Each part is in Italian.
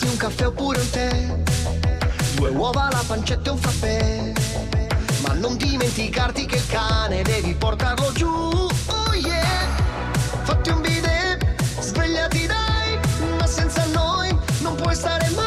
Fatti un caffè oppure un tè, due uova, la pancetta e un frappè. Ma non dimenticarti che il cane devi portarlo giù, oh yeah. Fatti un bidet, svegliati dai, ma senza noi non puoi stare mai.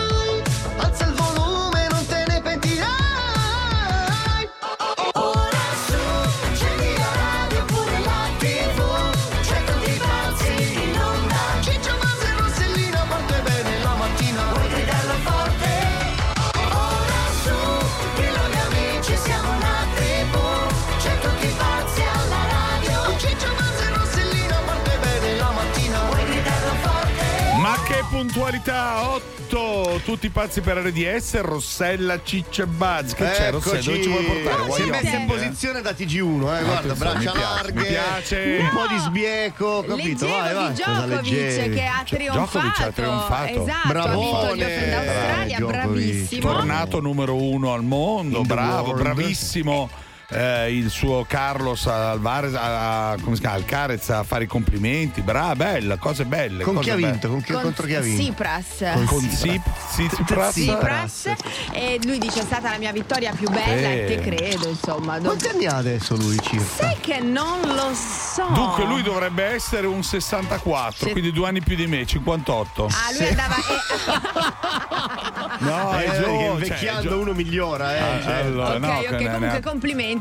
Puntualità! 8 tutti pazzi per RDS, Rossella, Ciccia e Buzz. Che c'è Rossella? Dove ci vuoi portare? Si è messa in io? posizione da TG1, eh, guarda, Attenzione, braccia larghe, mi piace. un po' di sbieco, capito? Leggevo vai, vai. Djokovic che ha trionfato. Djokovic ha trionfato. Esatto, ha Bravone. vinto gli bravissimo. Tornato numero uno al mondo, bravo, bravissimo. Eh, il suo Carlos Alvarez a, a- come si chiama? Alcarez a fare i complimenti, brava, bella, cose belle. Con cose chi ha vinto? Con chi, Con contro chi ha vinto? Tsipras. Con Tsipras. Tsipras e lui dice è stata la mia vittoria più bella e te credo insomma Quanti anni ha adesso lui circa? sai che non lo so Dunque lui dovrebbe essere un 64, Sì. quindi due anni più di me, 58. ah lui andava No, Eh, è giovane, cioè, invecchiando è gio- uno migliora, eh. Ah, cioè. allora, ok no, ok comunque ne-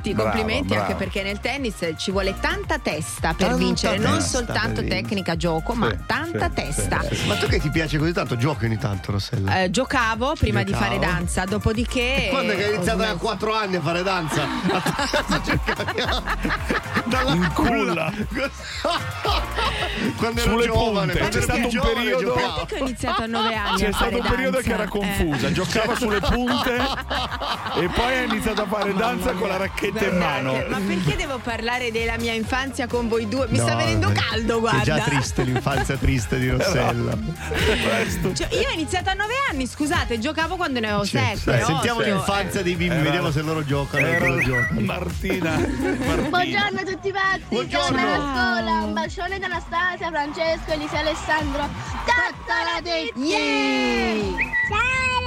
complimenti Bravo, complimenti bravo. anche perché nel tennis ci vuole tanta testa per Tanta vincere non testa soltanto per vincere. tecnica gioco ma Sì, tanta sì, testa sì, sì. Ma tu che ti piace così tanto, giochi ogni tanto, Rossella? Eh, giocavo prima di Giocavo. fare danza dopodiché Quando è che hai iniziato da smesso. 4 anni a fare danza? Dalla In culla. Quando ero Sulle giovane, punte. quando C'è stato un periodo-. Perché ho iniziato a 9 anni C'è a stato fare un periodo danza? che era confusa, Eh. giocava sulle punte e poi ha iniziato a fare danza con la racchetta in mano. Ma perché devo parlare della mia infanzia con voi due? Mi No, sta venendo caldo, guarda. è già triste l'infanzia triste di Rossella. Cioè, io ho iniziato a 9 anni, scusate, giocavo quando ne avevo Cioè, 7. dai, sentiamo l'infanzia dei bimbi, Era- vediamo se loro giocano. Era loro giocano. Martina. Martina. Buongiorno a tutti pazzi, Buongiorno. alla scuola, un bacione da Anastasia, Francesco, Eliseo Alessandro, Tattaratetti! Yeah! Ciao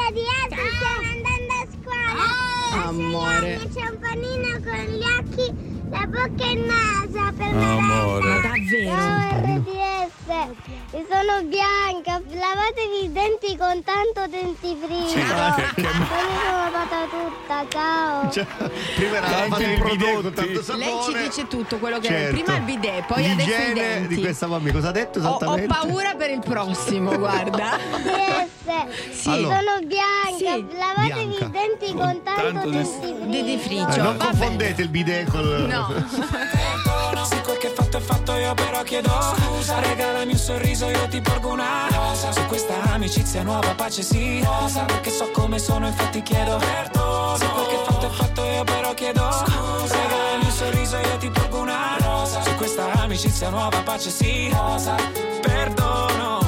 a scuola. Amore. C'è un panino con gli occhi, la bocca e il naso per Amore. Ma davvero? Ciao RDS, io sono Bianca, lavatevi i denti con tanto dentifricio. Sì, che- che- Sono lavata tutta, ciao. Cioè, prima era Tanti fatto il con prodotti. tanto sapore. Lei ci dice tutto quello che Certo. prima il bidet, poi adesso i L'igiene denti. di questa bambina. Cosa ha detto Ho, ho esattamente? paura per il prossimo, guarda. RDS, Sì. Allora. sono Bianca, Sì. lavatevi Bianca. i denti con tanto, tanto des- dentifricio. Dentifricio. Eh, non va confondete il bidet col. No. Se quel che fatto è fatto io però chiedo Scusa. Regalami un sorriso io ti porgo una rosa. Su questa amicizia nuova pace sì. Rosa. Perché so come sono infatti chiedo Perdono. Se quel che fatto è fatto io però chiedo Scusa. Regalami un sorriso io ti porgo una rosa. Su questa amicizia nuova pace sì. Rosa. Perdono.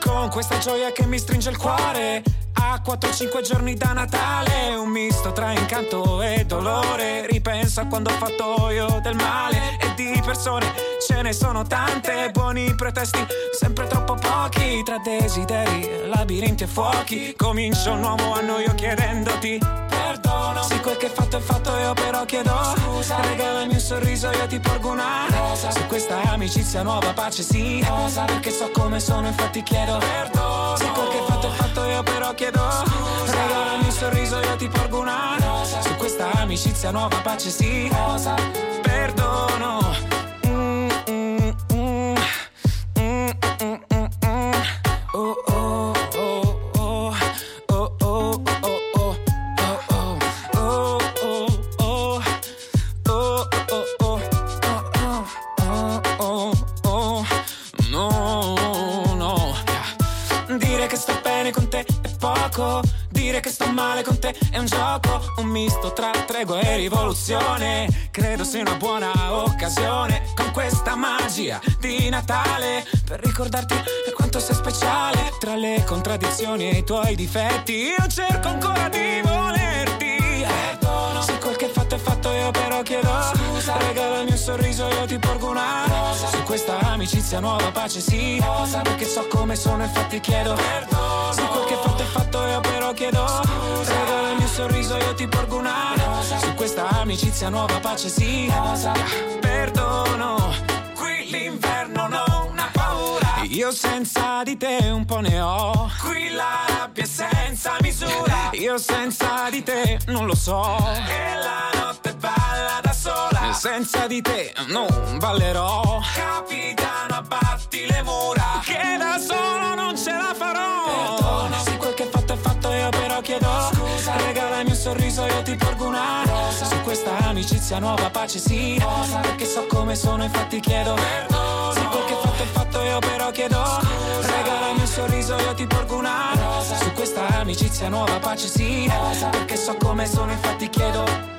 Con questa gioia che mi stringe il cuore a 4-5 giorni da Natale, un misto tra incanto e dolore. Ripenso a quando ho fatto io del male e di persone ce ne sono tante. Buoni pretesti, sempre troppo pochi. Tra desideri, labirinti e fuochi. Comincio un nuovo anno io chiedendoti perdono. Se quel che fatto è fatto io però chiedo scusa. Regalami un sorriso io ti porgo una rosa. Su questa amicizia nuova pace sì rosa. Perché so come sono infatti chiedo perdono. Se quel che fatto è fatto io però chiedo scusa. Regalami un sorriso io ti porgo una rosa. Su questa amicizia nuova pace sì rosa. Perdono. Male con te è un gioco. Un misto tra tregua e rivoluzione. Credo sia una buona occasione. Con questa magia di Natale. Per ricordarti quanto sei speciale. Tra le contraddizioni e i tuoi difetti. Io cerco ancora di volerti fatto è fatto, io però chiedo. Scusa, regalami mio sorriso, io ti porgo una rosa. Su questa amicizia nuova pace sì. Rosa, perché so come sono, infatti chiedo. Perdono. Su quel che fatto è fatto, io però chiedo. Scusa, regalami mio sorriso, io ti porgo una rosa. Su questa amicizia nuova pace sì. Rosa, perdono. Qui l'inverno no. Io senza di te un po' ne ho. Qui la rabbia è senza misura. Io senza di te non lo so. E la notte balla da sola. Senza di te non ballerò. Capitano, abbatti le mura. Che da solo non ce la farò. Perdono, se quel che è fatto è fatto, io però chiedo scusa. Regalami un sorriso, io ti porgo una rosa. Su questa amicizia nuova pace sì. Perché so come sono, infatti chiedo perdono. Se quel che è fatto è fatto, io però chiedo scusa. Regalami un sorriso, io ti porgo una rosa. Su questa amicizia nuova pace sì. Perché so come sono, infatti chiedo.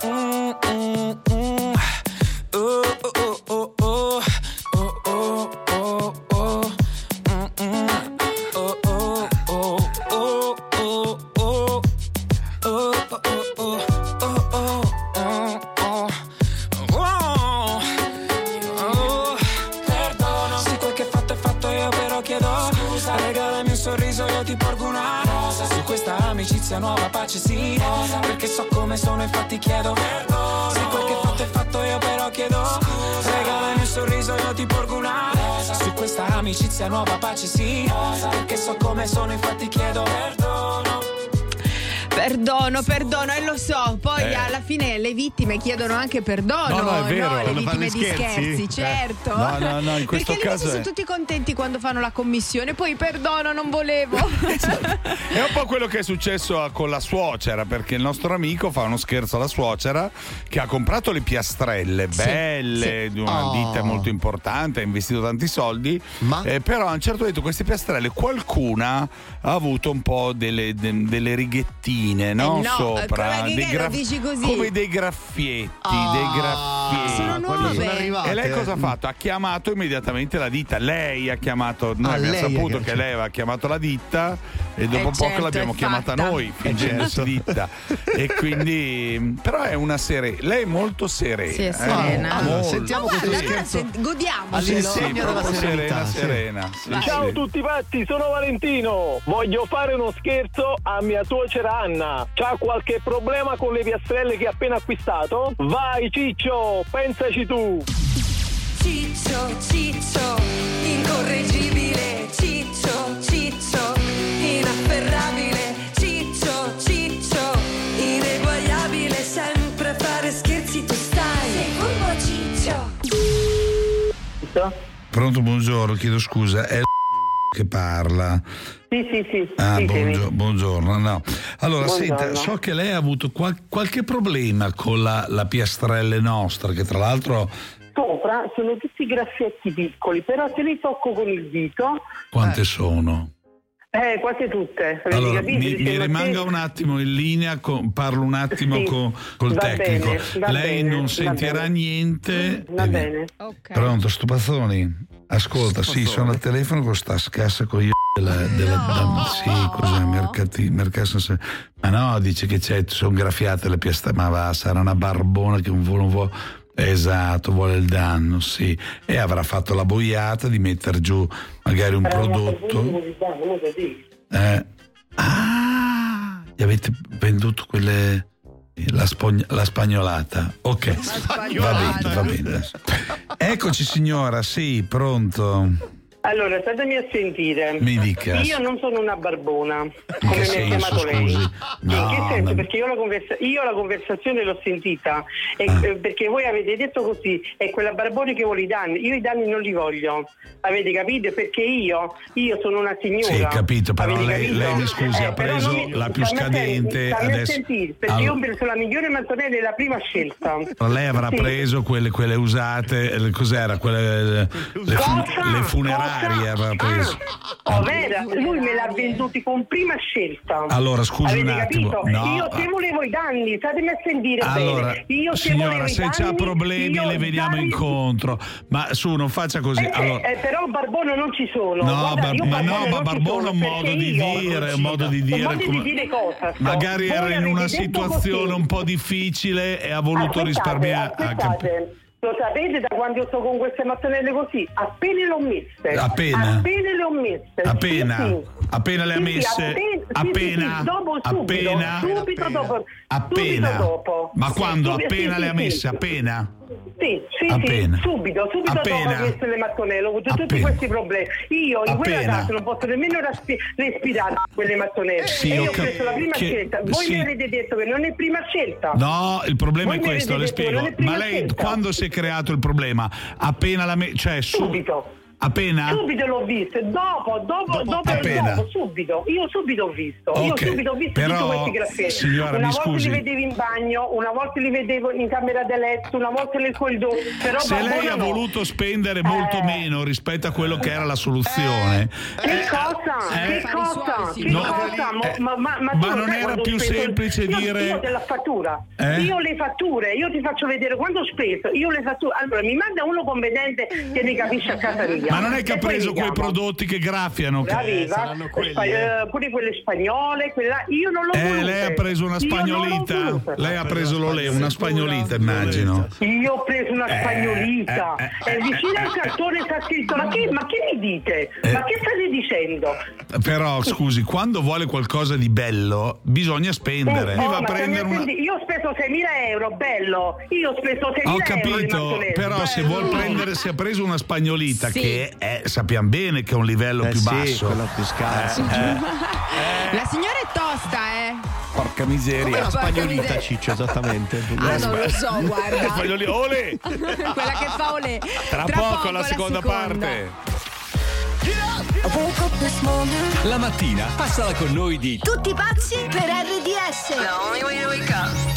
Amicizia nuova pace sì. Perché so come sono infatti chiedo Perdono Perdono, perdono, e lo so. Poi Eh. alla fine le vittime chiedono anche perdono. No, no, è vero. Le Quando fanno vittime di scherzi? scherzi, Eh. certo. No, no, no, in questo Perché caso lì sono è- tutti contenti quando fanno la commissione. Poi perdono, non volevo. È un po' quello che è successo a- con la suocera, perché il nostro amico fa uno scherzo alla suocera che ha comprato le piastrelle belle di una Oh. ditta molto importante, ha investito tanti soldi, Ma? eh, però a un certo punto queste piastrelle qualcuna ha avuto un po' delle, de- delle righettine no? Eh no, sopra, come dici così? come dei graffietti, Ah, dei graffietti. Sono nuove. sono arrivate. E lei cosa ha fatto? Ha chiamato immediatamente la ditta. Lei ha chiamato, noi Ah, abbiamo saputo che lei aveva chiamato la ditta e dopo Eh, poco certo, l'abbiamo chiamata fatta. noi, fingendosi certo. ditta. E quindi, però è una serie, lei è molto serena. Sì, è eh, serena. molto. Allora, sentiamo Ma guarda, allora scherzo. se- godiamocelo. All'insegna Sì, della serenità, serena, sì. serena. sì, Ciao sì. a tutti pazzi, sono Valentino. Voglio fare uno scherzo a mia suocera Anna. C'ha qualche problema con le piastrelle che ha appena acquistato? Vai Ciccio, pensaci tu. Ciccio, ciccio, incorreggibile, ciccio, ciccio, inafferrabile, ciccio, ciccio, ineguagliabile, sempre a fare scherzi tu stai. Sei furbo ciccio. Pronto, buongiorno, chiedo scusa, è che parla. Sì, sì, sì. Ah, ditemi. buongio- buongiorno. No. Allora, Buongiorno. senta, so che lei ha avuto qual- qualche problema con la, la piastrelle nostra, che tra l'altro Sopra sono tutti graffietti piccoli, però se li tocco con il dito, quante sono? eh, quasi tutte. Allora, mi, mi rimanga sì. un attimo in linea, con- parlo un attimo Sì, con, col tecnico. bene, Lei bene, non sentirà niente. Va Eh, bene. Ok. Pronto, Stupazzoni? Ascolta, sì, sono al telefono con sta scassa con io della, della No. sì, cos'è, mercati, mercato, se- ma no, dice che c'è, sono graffiate le piastre, ma va, sarà una barbona che vuole, non vuole- esatto, vuole il danno, sì, e avrà fatto la boiata di mettere giù magari un prodotto. Eh, ah, gli avete venduto quelle. La, spogn- la spagnolata. Ok, va bene, va bene. Eccoci signora, sì, pronto. Allora, statemi a sentire. Mi dica. Io non sono una barbona, come mi ha chiamato lei. scusi? in che No, senso? ma- Perché io la, conversa- io la conversazione l'ho sentita, e- Ah. eh, perché voi avete detto così, è quella barbone che vuole i danni. Io i danni non li voglio, avete capito? Perché io, io sono una signora. Sì, capito, però lei- capito? lei, mi scusi, ha però preso mi- la più scadente, a adesso- sentire, perché Allora- io ho preso la migliore mantonella della prima scelta. Lei avrà Sì. preso quelle, quelle usate, eh, cos'era? Quelle, le, fun- le funerarie Cosa? avrà preso. Ah, oh, vera, lui me l'ha venduti con prima scelta. Allora, scusi Avete un attimo. No. Io se volevo i danni, statemi a sentire Allora, bene. Io signora, se c'ha problemi le veniamo danni- incontro. Ma su, non faccia così. Eh, Allora, eh, però Barbone non ci sono. No, Guarda, bar- ma no, ma sono, è un modo di dire, un modo di dire. Un modo come- di dire cosa? Magari Voi era in una situazione così. un po' difficile e ha voluto Aspettate, risparmiare. cap-. Lo sapete da quando io sto con queste mattonelle così? Appena le ho messe. Appena? Appena le ho messe. Appena? Sì, sì. Appena le ha messe? appena, sì, Appena? dopo subito, Appena? subito dopo. Appena? Subito dopo. Ma quando? Appena le ha messe? Appena? Sì, sì, sì, subito, subito Appena. dopo queste le mattonelle, ho avuto tutti questi problemi. Io in quella casa non posso nemmeno raspi- respirare quelle mattonelle. Sì, e ho io ho cap- preso la prima che- scelta. Voi sì. mi avete detto che non è prima scelta. No, il problema Voi è questo, le spiego. Ma lei scelta. quando si è creato il problema? Appena la me- cioè su- Subito. Appena? Subito l'ho visto, dopo, dopo, dopo, Appena. dopo, subito. Io subito ho visto. Io Ok, subito ho visto però, tutti questi graffietti. signora, una mi volta scusi. li vedevo in bagno, una volta li vedevo in camera da letto, una volta nel corridoio. Però Se lei ha no. voluto spendere molto Eh. meno rispetto a quello che era la soluzione, Che cosa? Eh. Che cosa? Che No. cosa? Ma, Eh. ma, ma, Ma tu non era più speso? semplice io, dire- Io della fattura. Eh? Io le fatture, io ti faccio vedere quando ho speso. Io le fatture. Allora, mi manda uno competente che ne capisce a casa mia. Ma non è che ha poi preso quei prodotti che graffiano? che- Aveva, spa- eh, pure quelle spagnole, quella, io non l'ho Eh, volute. lei ha preso una spagnolita? Lei ha preso lo le, una spagnolita, immagino. Io ho preso una Eh, spagnolita eh, e vicino al cartone sta scritto ma che, ma che mi dite? Eh. Ma che state dicendo? Però, scusi, quando vuole qualcosa di bello, bisogna spendere. Oh, se mi una. Io ho speso 6.000 euro, bello. Io ho speso 6.000 Ho euro. in capito, mattonelle. però se Bello. vuol prendere, se ha preso una spagnolita Sì. che è, sappiamo bene che è un livello Eh più sì, basso. quello più scarso. Eh, eh. La signora è tosta, eh. Porca miseria. Come la Porca spagnolita, miseria. Ciccio, esattamente. Ah, non lo so, guarda. Spagnoli- ole! Quella che fa olè. Tra, poco, la seconda, parte. La mattina passala con noi di Tutti pazzi per RDS. The only way to wake up.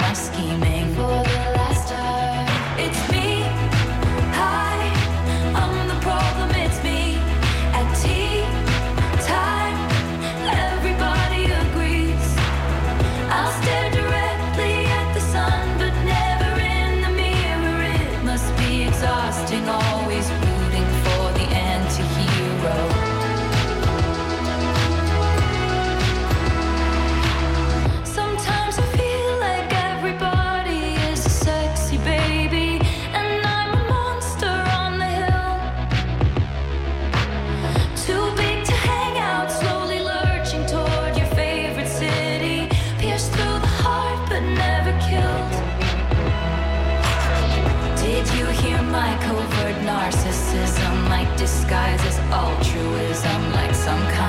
disguises. Altruism like some kind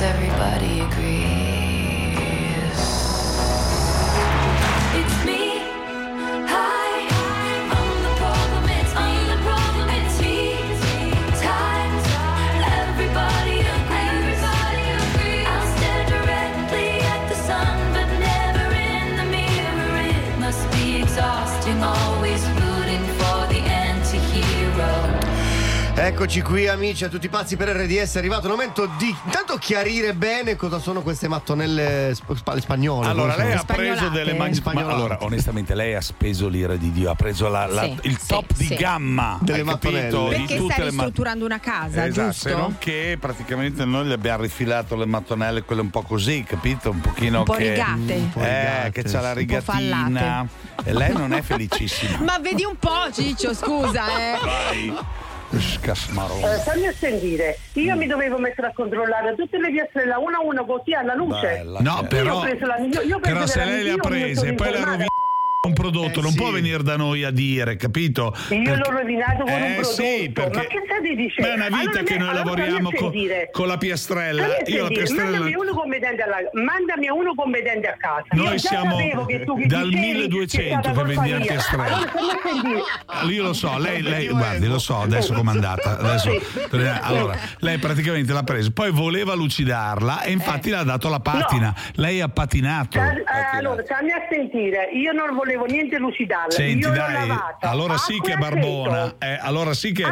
Everybody Eccoci qui amici a tutti pazzi per RDS, è arrivato il momento di intanto chiarire bene cosa sono queste mattonelle sp- spa- spagnole. Allora, lei ha preso delle mangi- ma allora, onestamente, lei ha speso l'ira di Dio, ha preso la- la- Sì, il sì, top di sì. gamma Delle mattonelle. Di Perché tutte stai ristrutturando una casa, Esatto, giusto? se non che praticamente noi le abbiamo rifilato le mattonelle, quelle un po' così, capito? Un pochino Un po' che. rigate. Un po' Eh, rigate, che c'ha la Un po' rigatina. fallate. E lei non è felicissima. Ma vedi un po', Ciccio, scusa, eh. Vai. Scasmarone. Eh, fammi sentire, io mi dovevo mettere a controllare tutte le piastrelle una a una così alla luce. Bella, No, Io però, ho preso la migliore- io ho preso però se la lei le ha io prese e poi le ha informata. rovinato un prodotto, Eh, non sì. può venire da noi a dire, capito? Io Perché- l'ho rovinato con un eh, prodotto. Sì, perché Ma che state dicendo? Ma è una vita Allora, che noi allora lavoriamo fammi con, con la piastrella. Fammi Io la piastrella. Mandami uno competente, alla, mandami a uno competente a casa. Noi siamo che che dal dicevi che è 1200 stata che colpa vendi la piastrella. Allora fammi. Io lo so, lei, lei guardi, lo so adesso com'è andata. Adesso, allora, lei praticamente l'ha preso, poi voleva lucidarla e infatti le ha dato la patina. Lei ha patinato. Eh, allora, stammi a sentire, io non volevo niente lucidarla. Senti, dai, lavata. allora sì che è barbona. Eh, allora sì che.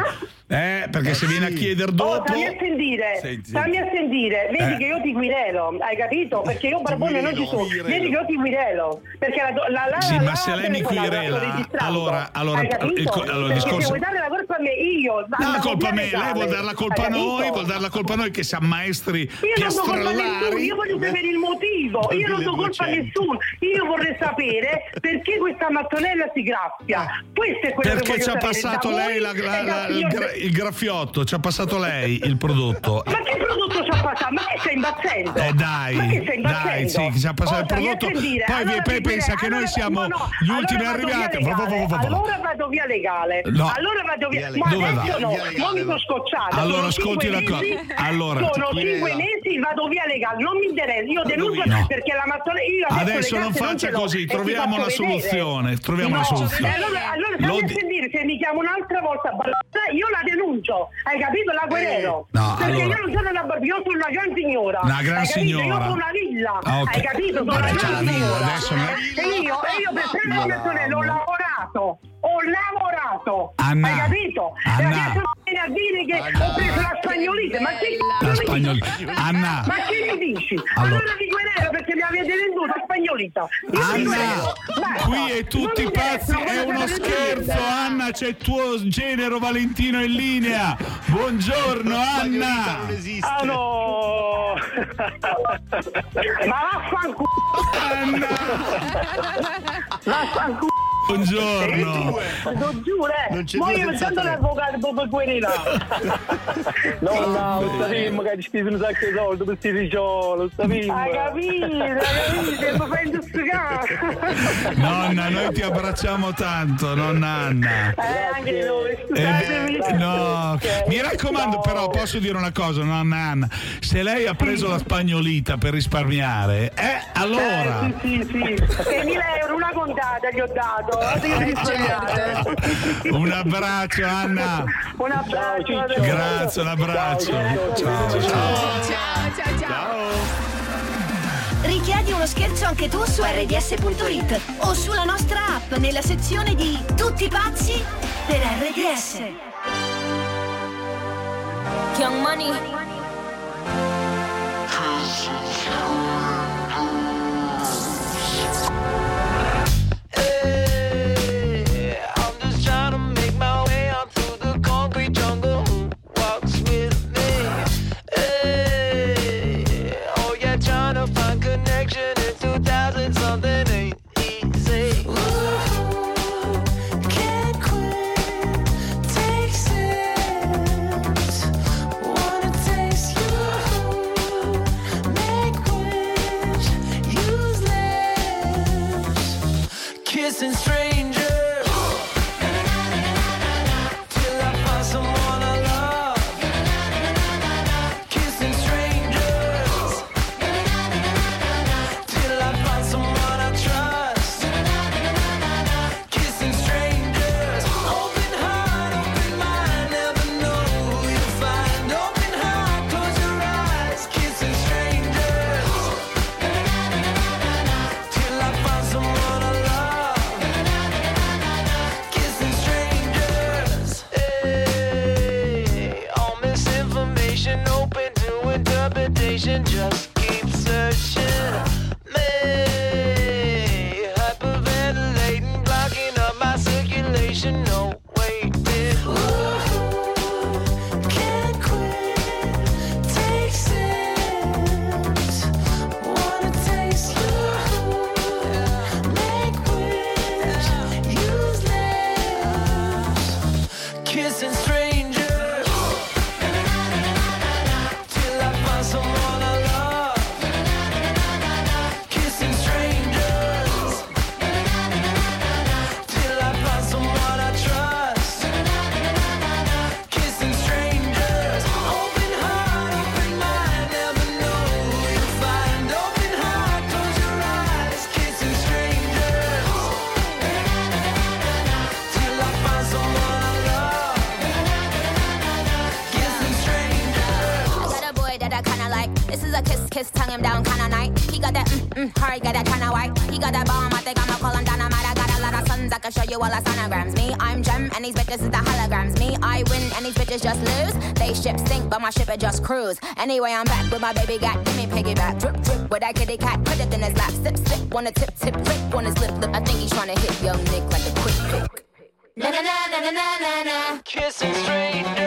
Eh, perché se viene a chiedere Oh, dopo. stammi a sentire, Senti, a sentire, vedi Eh. che io ti guirelo, hai capito? Perché io barbone non ci sono, vedi che io ti guirelo. Perché la, la, la, Sì, la- ma se la lei mi registrato. allora- allora, il allora, discorso- vuoi dare la colpa a me, io No, andavo colpa a me, lei legale. vuol dare la colpa a noi, vuol dare la colpa a noi che siamo maestri Io non do colpa a nessuno, io voglio sapere il motivo, io non do colpa a nessuno, io vorrei sapere perché questa mattonella si graffia. Questo è quello che Perché voglio ci ha passato lei la- la- la- il, gra- il graffiotto, ci ha passato lei il prodotto. Ma che prodotto ci ha passato? Ma che stai impazzendo? Eh dai, Ma che stai impazzendo? dai, sì, ci ha passato il stammi a prodotto. Poi, allora poi pensa che noi allora- siamo no, no, gli ultimi allora arrivati. Va, va, va, va, va. Allora vado via legale. No. Allora vado via. Via Ma Dove va? adesso no, Via legale. non mi sono scocciata. Allora, ascolti una cosa. Allora, sono cinque mesi, vado via legale. Non mi interessa, io denuncio No. perché la mattonella. Adesso, non faccia così, troviamo una vedere. Soluzione, troviamo No, una soluzione. e Allora, allora Lo sentire, se mi chiamo un'altra volta io la denuncio. Hai capito? La querelo. No, perché allora- io non sono una bar- io sono una gran signora. Una gran signora. Io sono una villa. Ah, ok. Hai capito? Sono Vabbè, una gran signora. adesso E io, e io per tre persone ho lavorato. Ho lavorato. Anna, Hai capito? Anna. E adesso vieni a dire che ho preso la spagnolite. Ma che La spagnolita. Anna. Ma che mi dici? Allora- Allora ti querelo perché mi avete venduto la spagnolita. Io Anna. Basta. qui è tutti pazzi, è uno scherzo. Anna, c'è il tuo genero Valentino in linea. Buongiorno, Anna. Non esiste. Ah no! Ma vaffanculo! Vaffanculo! Buongiorno. Lo giuro, eh! Ma io sento l'avvocato proprio querela! No, no, lo sappiamo che ci spesi un sacco di soldi per sti figlioli, lo sappiamo. Hai capito, hai capito, fai indostigare! Nonna, noi ti abbracciamo tanto, nonna Anna. Eh, anche noi, Eh, scusatemi! beh, no, mi raccomando, però, posso dire una cosa, nonna Anna? Se lei ha preso la spagnolita per risparmiare, eh, allora. Eh, sì, sì, sì. 6.000 euro, una contata gli ho dato. Un abbraccio, Anna. Un abbraccio. Grazie, un abbraccio. Ciao, ciao. Ciao, ciao, ciao. Richiedi uno scherzo anche tu su rds.it o sulla nostra app nella sezione di Tutti pazzi per RDS. Young Money. Sons, I can show you all the sonograms. Me, I'm gem, and these bitches is the holograms. Me, I win, and these bitches just lose. They ship sink, but my ship it just cruise. Anyway, I'm back with my baby gat, give me piggyback. Drip, drip, with that kitty cat, put it in his lap. Sip, sip, wanna tip, tip, trick, on his lip, lip. I think he's trying to hit young Nick like a quick pick. Na na na na na na na na. Kissing strangers.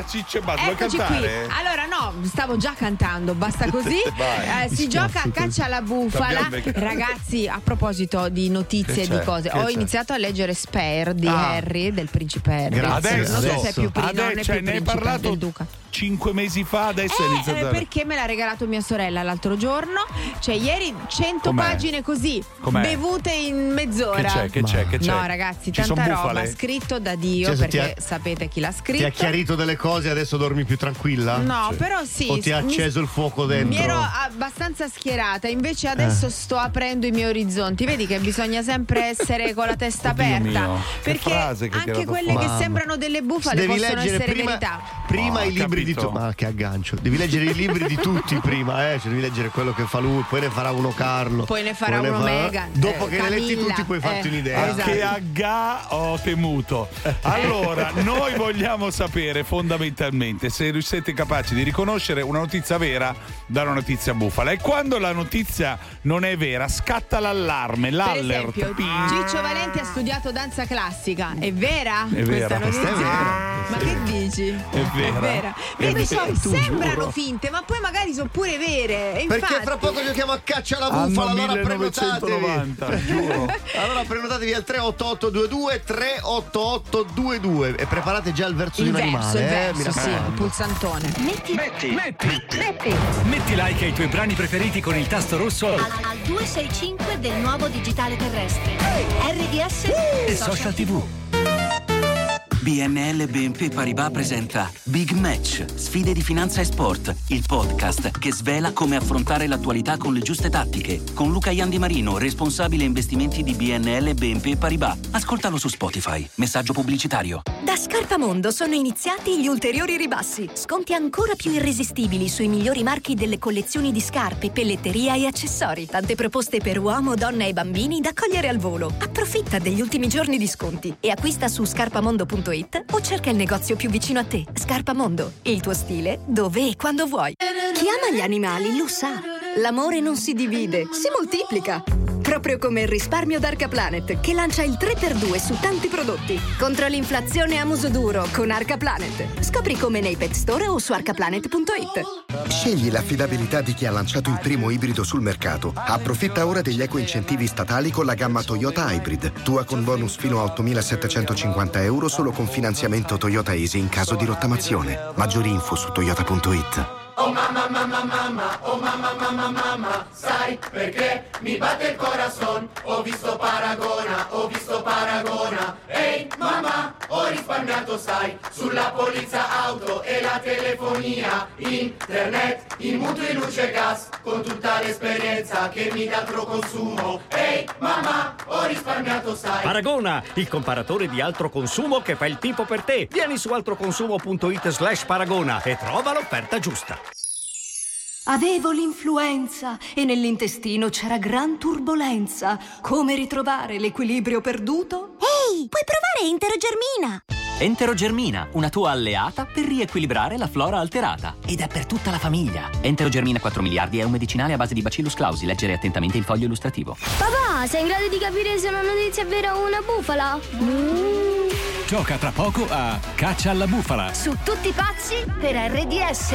Rossella, Ciccio e Basta. Vuoi Eccoci qui. cantare? Allora, no, stavo già cantando, basta così. Eh, si gioca a caccia alla bufala. Ragazzi, a proposito di notizie e c'è? di cose, Che ho c'è? iniziato a leggere Spare di Ah. Harry, del principe Harry. Grazie. non so se è più pri- non Adesso, è cioè, più ne hai parlato del duca. Cinque mesi fa, adesso è Eh, iniziato eh, a... perché me l'ha regalato mia sorella l'altro giorno. Cioè, ieri 100 Com'è? pagine così, Com'è? bevute in mezz'ora. Che c'è, che c'è, che c'è? No, ragazzi, Ci tanta roba. bufale? Scritto da Dio, Cioè, perché ha- sapete chi l'ha scritto. Ti ha chiarito delle cose e adesso dormi più tranquilla? No, però sì. O ti ha mi- acceso il fuoco dentro? Mi ero abbastanza schierata, invece adesso Eh. sto aprendo i miei orizzonti. Vedi che bisogna sempre essere con la testa Oddio aperta. mio, perché anche quelle fuori. che Mamma. sembrano delle bufale Devi possono leggere essere prima, verità. prima Oh, i libri di capito. tutti. Ma che aggancio. Devi leggere i libri di tutti prima, eh. Cioè, devi leggere quello che fa lui, poi ne farà uno Carlo. Poi ne farà uno Meghan, Dopo eh, che ne letti Camilla, tutti puoi farti eh, un'idea. esatto. Che agga ho temuto. Allora, noi vogliamo sapere fondamentalmente se siete capaci di riconoscere una notizia vera da una notizia bufala. E quando la notizia non è vera, scatta l'allarme, Per l'allert. esempio, Ciccio Valenti ha studiato danza classica. È vera? È vera, questa questa è notizia? vera. Ma che dici? È vera. È Vedi, vera, poi tu sembrano giuro. finte, ma poi magari sono pure vere. E Perché infatti- fra poco giochiamo a caccia alla Anno bufala, allora 1990, prenotatevi. giuro. Allora prenotatevi al 38822 38822 e preparate già il verso Il di un verso, animale, il eh, verso, mi sì, raccomando. il pulsantone. Metti, metti, metti, metti like ai tuoi brani preferiti con il tasto rosso Al, al 265 del nuovo digitale terrestre. RDS e social tv. BNL BNP Paribas presenta Big Match, sfide di finanza e sport, il podcast che svela come affrontare l'attualità con le giuste tattiche, con Luca Iandi Marino, responsabile investimenti di BNL BNP Paribas. Ascoltalo su Spotify. Messaggio pubblicitario. Da Scarpamondo sono iniziati gli ulteriori ribassi. Sconti ancora più irresistibili sui migliori marchi delle collezioni di scarpe, pelletteria e accessori. Tante proposte per uomo, donna e bambini da cogliere al volo. Approfitta degli ultimi giorni di sconti e acquista su scarpamondo.it o cerca il negozio più vicino a te. Scarpamondo, il tuo stile dove e quando vuoi. Chi ama gli animali lo sa. L'amore non si divide, si moltiplica. Proprio come il risparmio d'Arca Planet, che lancia il 3x2 su tanti prodotti. Contro l'inflazione a muso duro con Arca Planet. Scopri come nei pet store o su arcaplanet.it. Scegli l'affidabilità di chi ha lanciato il primo ibrido sul mercato. Approfitta ora degli eco incentivi statali con la gamma Toyota Hybrid. Tua con bonus fino a 8.750 euro solo con finanziamento Toyota Easy in caso di rottamazione. Maggiori info su toyota.it. Oh mamma mamma mamma, oh mamma mamma mamma, sai perché mi batte il corazon? Ho visto Paragona, ho visto Paragona. Ehi mamma, ho risparmiato sai, sulla polizza auto e la telefonia, internet, in mutui luce e gas, con tutta l'esperienza che mi dà altro consumo. Ehi mamma, ho risparmiato sai. Paragona, il comparatore di altro consumo che fa il tipo per te. Vieni su altroconsumo.it slash paragona e trova l'offerta giusta. Avevo l'influenza e nell'intestino c'era gran turbolenza. Come ritrovare l'equilibrio perduto? Ehi, puoi provare Enterogermina! Enterogermina, una tua alleata per riequilibrare la flora alterata. Ed è per tutta la famiglia. Enterogermina 4 miliardi è un medicinale a base di Bacillus clausi. Leggere attentamente il foglio illustrativo. Papà, sei in grado di capire se una notizia è vera o una bufala? Gioca tra poco a Caccia alla bufala. Su tutti pazzi per RDS.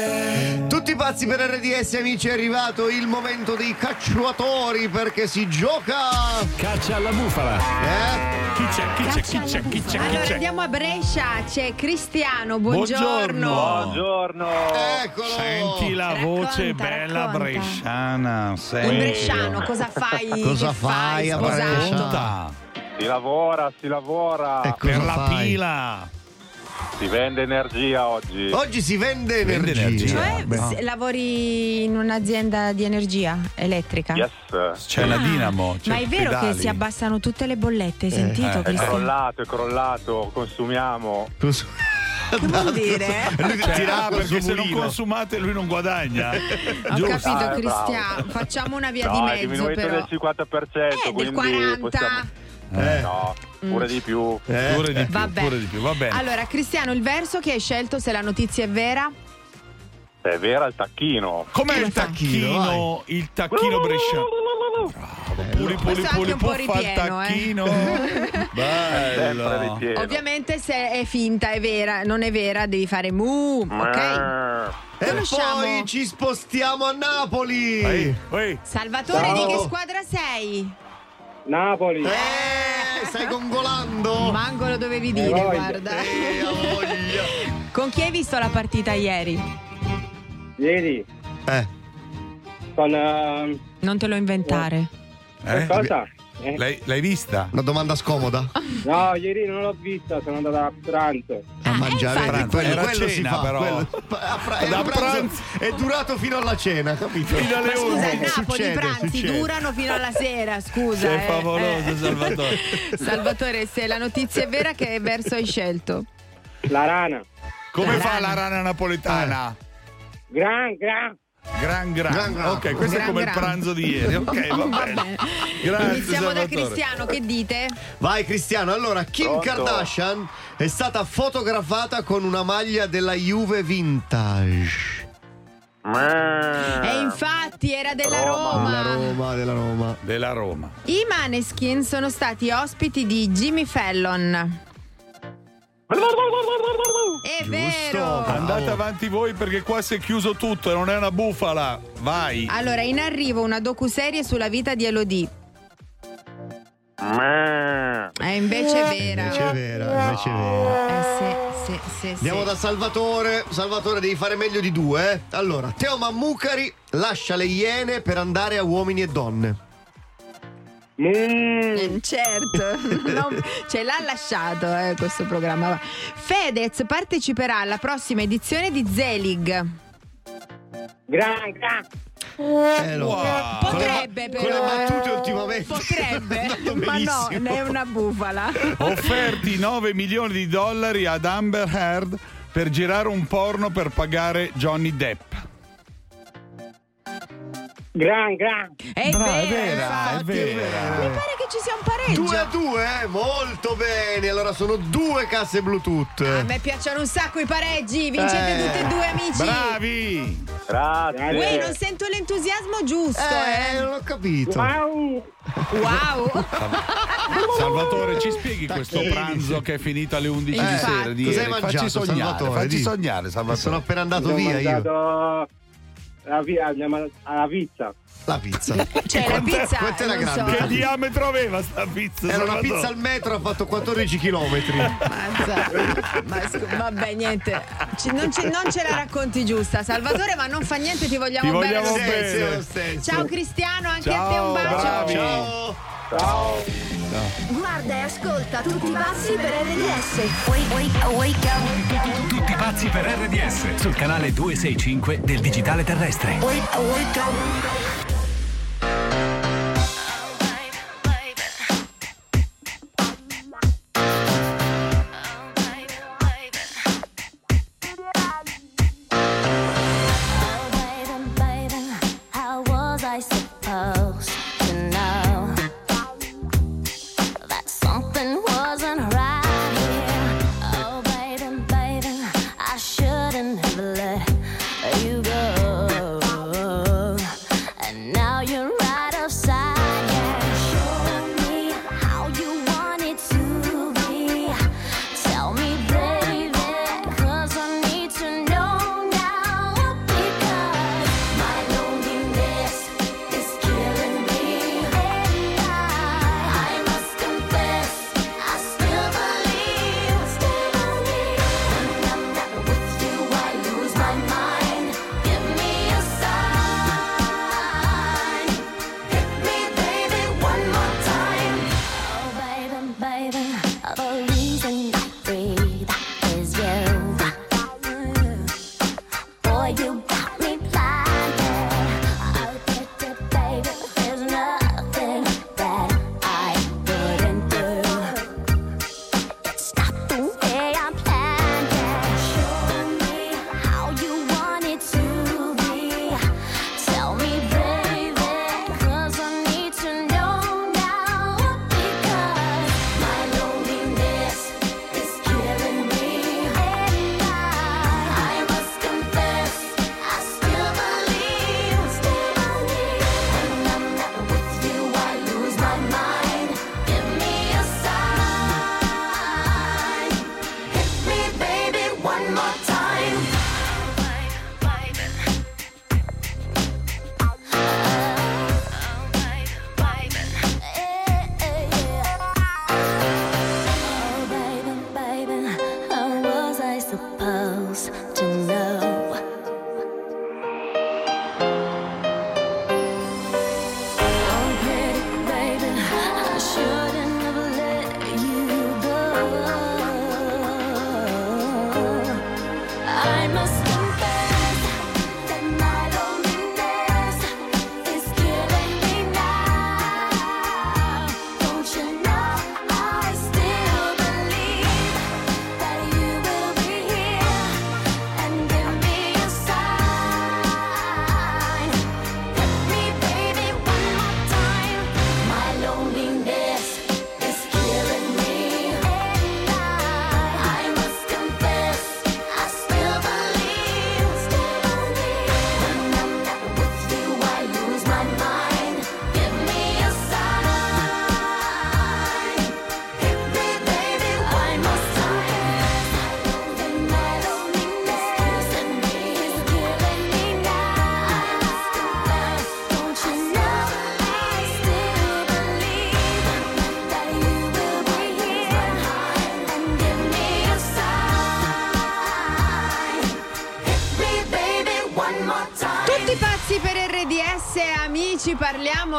Pazzi per RDS, amici, è arrivato il momento dei cacciatori perché si gioca. Caccia alla bufala. Eh? Chi c'è? Chi c'è? Chi c'è? Chi c'è? Chi Allora c'è? andiamo a Brescia, c'è Cristiano, buongiorno. Buongiorno. Eccolo. Senti la voce Racconta, bella racconta. bresciana. Un senti. bresciano, cosa fai? Cosa che fai a? Brescia? Si lavora, si lavora. E Per la fai? pila. Si vende energia oggi. Oggi si vende Vende energia. energia. Cioè, se- lavori in un'azienda di energia elettrica? Yes. C'è la dinamo. c'è Ma è vero pedali. che si abbassano tutte le bollette, hai sentito eh, È crollato, è crollato, consumiamo. Cos- Che vuol dire? Lui Cioè, ah, perché se non consumate lui non guadagna. Ho Giusto? capito Ah, eh, Cristiano, facciamo una via no, di è mezzo diminuito però. del 50%, Eh, del quindi 40. possiamo... Eh. No, pure di più. Eh? Pure di più, Vabbè. pure di più, va bene. Allora, Cristiano, il verso che hai scelto, se la notizia è vera? È vera il tacchino. Com'è Come il fa? tacchino? Il tacchino bresciano. Un po' puff al ripieno, eh. tacchino. Bello. Ovviamente se è finta, è vera, non è vera, devi fare mu, ok? E Conosciamo. poi ci spostiamo a Napoli. Salvatore, Ciao. di che squadra sei? Napoli. Eh, stai gongolando. Manco lo dovevi Eh, dire, voglia. guarda. Eh, voglia. Con chi hai visto la partita ieri? Ieri. Eh. Con... ehm, Non te lo inventare. Eh? Cosa? Eh. L'hai, l'hai vista? Una domanda scomoda. No, ieri non l'ho vista, sono andato a pranzo. A mangiare, infatti. vedi, quello, Era quello si cena, fa. però. quello- a fra- Da il pranzo pranzo. è durato fino alla cena, capito? Fino alle Ma scusa, a. Napoli i pranzi succede. durano fino alla sera, scusa. Sei eh. favoloso. Salvatore. Salvatore, se la notizia è vera, che verso hai scelto? La rana. Come La fa rana. la rana napoletana? Gran, gran. Gran gran. Gran gran. Ok, questo Gran è come gran. il pranzo di ieri. Ok, va Va bene. bene. Grazie, Iniziamo da Salvatore. Cristiano, che dite? Vai Cristiano, allora Kim Pronto? Kardashian è stata fotografata con una maglia della Juve vintage. E infatti era della Roma. Della Roma, della Roma. Della Roma. I Maneskin sono stati ospiti di Jimmy Fallon. È vero. Andate avanti voi perché qua si è chiuso tutto e non è una bufala. Vai. Allora, in arrivo una docuserie sulla vita di Elodie. È invece vera. Invece è vera, invece è vera. Eh, sì, sì, sì, Andiamo sì. da Salvatore. Salvatore, devi fare meglio di due, eh? Allora, Teo Mammucari lascia le iene per andare a uomini e donne. Eh, Certo, Non- cioè l'ha lasciato eh, questo programma. Fedez parteciperà alla prossima edizione di Zelig. Gran, gran. Eh, no. Potrebbe Con le però. battute ultimamente. Potrebbe, ma no, benissimo. è una bufala. Offerti 9 milioni di dollari ad Amber Heard per girare un porno per pagare Johnny Depp. Gran, gran. È Brava, vera, è vera, è vera. Mi pare che ci sia un pareggio. Due a due, eh? Molto bene. Allora sono due casse Bluetooth. A me piacciono un sacco i pareggi, vincete Eh. tutti e due amici. Bravi! Grazie. Uè, non sento l'entusiasmo giusto, Eh, eh. non ho capito. Wow. Wow. Salvatore, ci spieghi questo pranzo che è finito alle 11 di Infatti. sera di Cos'hai ieri? Facci mangiato, sognare, Salvatore? facci Di- sognare, Salvatore. Sono appena andato Ho via io. La, andiamo alla pizza. La pizza. Cioè, la pizza, quant'è la non so. grande? Che diametro aveva sta pizza? Era una pizza al metro, ha fatto 14 chilometri. Mazza. Ma scu- vabbè, niente. Ci- non, ce, non ce la racconti giusta, Salvatore, ma non fa niente, ti vogliamo, Ti vogliamo bene. lo stesso. Ciao Cristiano, anche a te Ciao, un bacio. bravi. Ciao. Ciao. Guarda e ascolta tutti i passi per RDS. Wake, wake, wake up. Tutti pazzi per RDS sul canale 265 del digitale terrestre. Wake, wake up.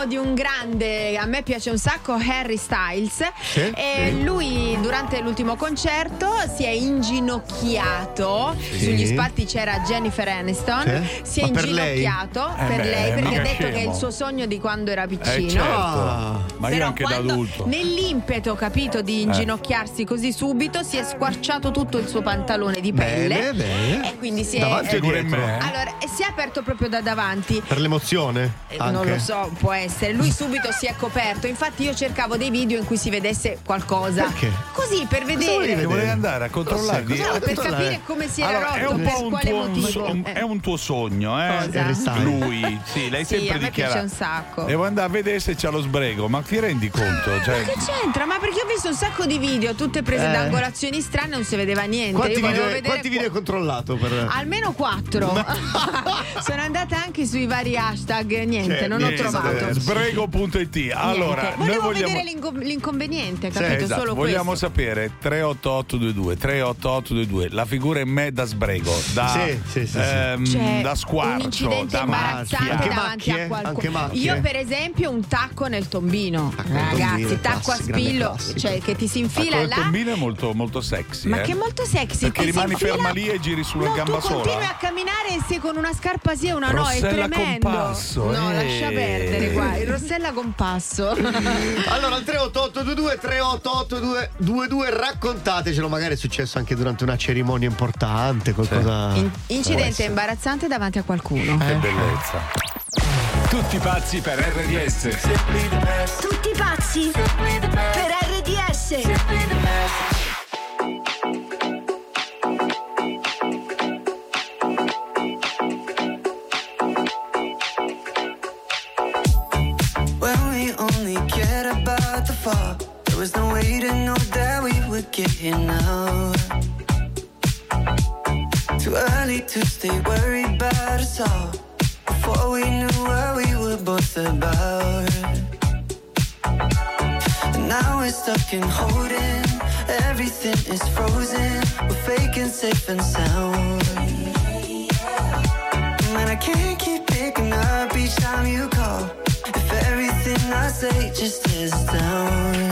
Parliamo di un grande, a me piace un sacco, Harry Styles. Sì, e sì. lui durante l'ultimo concerto si è inginocchiato. Sì. Sugli spalti c'era Jennifer Aniston. Sì. Si è Ma per lei? inginocchiato Eh per beh, lei perché ha detto che è il suo sogno di quando era Eh piccino. certo, Ah. ma io Però anche da adulto. Nell'impeto, capito, Eh. di inginocchiarsi così subito, si è squarciato tutto il suo pantalone di pelle. Bene, bene. E quindi si è. Davanti in dietro? Allora, si è aperto proprio da davanti. Per l'emozione? Eh, Anche. Non lo so, può essere. Lui subito si è coperto. Infatti, io cercavo dei video in cui si vedesse qualcosa. Perché? Così per vedere. vedere? Volevi andare a controllarli? Cos'è? No, per controllare? capire come si era Allora, è rotto, un per quale tuo, motivo. un- Eh. è un tuo sogno, eh? Cosa? Lui, sì, lei Sì, sempre dichiara. piace un sacco. Devo andare a vedere se c'ha lo sbrego, ma ti rendi conto? Cioè, Che c'entra? Ma perché ho visto un sacco di video, tutte prese Eh. da angolazioni strane, non si vedeva niente. Quanti video, quanti video hai controllato? Per... Almeno quattro. Sono andata anche sui vari hashtag, niente, Cioè, non niente, ho trovato. sbrego.it. Allora, volevo vogliamo. vedere l'inco- l'inconveniente, Sì, capito? esatto, Solo vogliamo questo. sapere 38822 38822 la figura in me da sbrego da, Sì, sì, sì, sì. ehm, C'è da un squarcio incidente da imbarazzante Anche davanti macchie? a qualcuno. Io, per esempio, un tacco nel tombino. Tacco nel Ragazzi, tombino, tacco a classico, grande spillo, cioè che ti si Ah, infila del là. tombino è molto, molto sexy Ma eh? che è molto sexy. perché ti rimani infila- ferma lì e giri sulla no, gamba tu continui sola a camminare e se con una scarpa sì e una no, è Rossella tremendo. Compasso, no, eh. lascia perdere qua, il Rossella Compasso. Allora, al 38822 38822 raccontatecelo, magari è successo anche durante una cerimonia importante, qualcosa. In- incidente imbarazzante davanti a qualcuno. che bellezza Tutti pazzi per RDS. Tutti pazzi per RDS. Get here now. Too early to stay worried about us all. Before we knew what we were both about. And now we're stuck in holding. Everything is frozen. We're faking safe and sound. Man, I can't keep picking up each time you call. If everything I say just is down.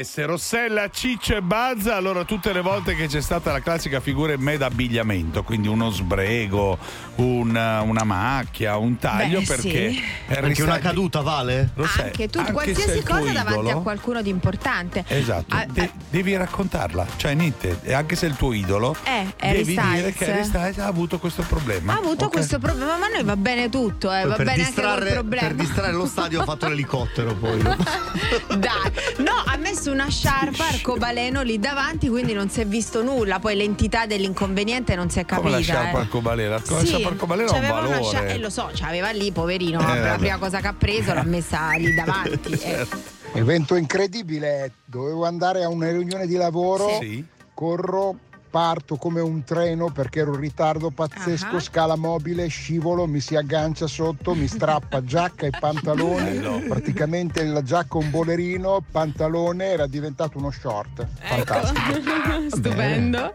RDS, Rossella, Ciccio e Bazza. Allora, tutte le volte che c'è stata la classica figura in me d'abbigliamento, quindi uno sbrego, una, una macchia, un taglio, Beh, perché sì. Harry Anche una caduta vale? Rossella, Anche tu, anche è qualsiasi il cosa davanti idolo- a qualcuno di importante. Esatto, Ah, de- devi raccontarla, cioè niente, e anche se è il tuo idolo, Eh, Harry devi Styles. dire che Harry Styles ha avuto questo problema. Ha avuto Ok? questo problema, ma a noi va bene tutto, eh, va per, bene anche distrarre, problema. per distrarre lo stadio ho fatto l'elicottero poi. Dai, no, ha messo una sciarpa arcobaleno lì davanti, quindi non si è visto nulla. Poi l'entità dell'inconveniente non si è capita. Come la sciarpa eh. arcobaleno? La sciarpa arcobaleno ha un valore. scia- eh, lo so, c'aveva lì, poverino. Eh, la prima cosa che ha preso l'ha messa lì davanti. eh. Certo. Evento incredibile, dovevo andare a una riunione di lavoro, Sì. corro, parto come un treno perché ero in ritardo pazzesco, Ah. scala mobile, scivolo, mi si aggancia sotto, mi strappa giacca e pantaloni, Bello. praticamente la giacca un bolerino, pantalone era diventato uno short. Ecco. Fantastico. Stupendo.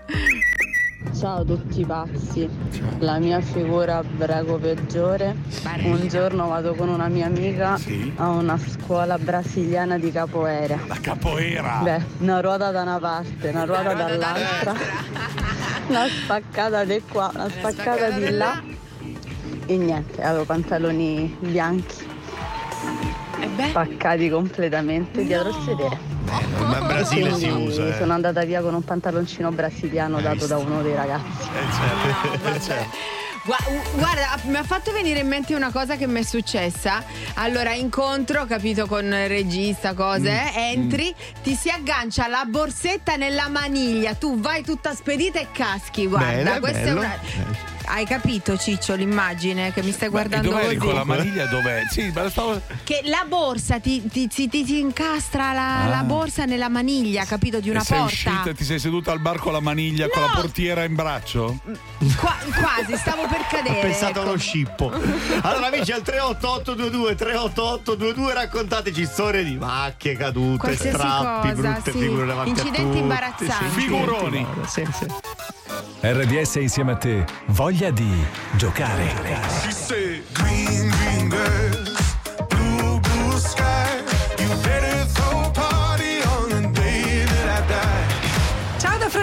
Ciao a tutti pazzi, la mia figura brego peggiore. Un giorno vado con una mia amica a una scuola brasiliana di capoeira. La capoeira! Beh, una ruota da una parte, una ruota dall'altra, una spaccata di qua, una spaccata di là. E niente, avevo pantaloni bianchi, spaccati completamente dietro il sedere. Ma in Brasile si usa. eh. Sono andata via con un pantaloncino brasiliano dato da uno dei ragazzi. Eh, certo. Gua- Guarda, mi ha fatto venire in mente una cosa che mi è successa. Allora, incontro, capito, con il regista, cose, Mm, eh, entri, ti si aggancia la borsetta nella maniglia, tu vai tutta spedita e caschi, guarda. Bene, questa bello. è una. Hai capito, Ciccio, l'immagine che mi stai guardando così? con la maniglia? Dov'è? Sì, ma la stavo. Che la borsa ti, ti, ti- ti- ti incastra la, Ah. la borsa nella maniglia, capito, di una e sei porta. uscita e ti sei seduta al bar con la maniglia, con la portiera in braccio? Qua- quasi, stavo per cadere. Ho pensato ecco. allo scippo. Allora, amici, al 38822 38822 raccontateci storie di macchie cadute, Qualsiasi strappi, cosa, brutte sì. figure davanti a Incidenti imbarazzanti. Figuroni. Sì, sì. RDS insieme a te, voglia di giocare. Green, green grass,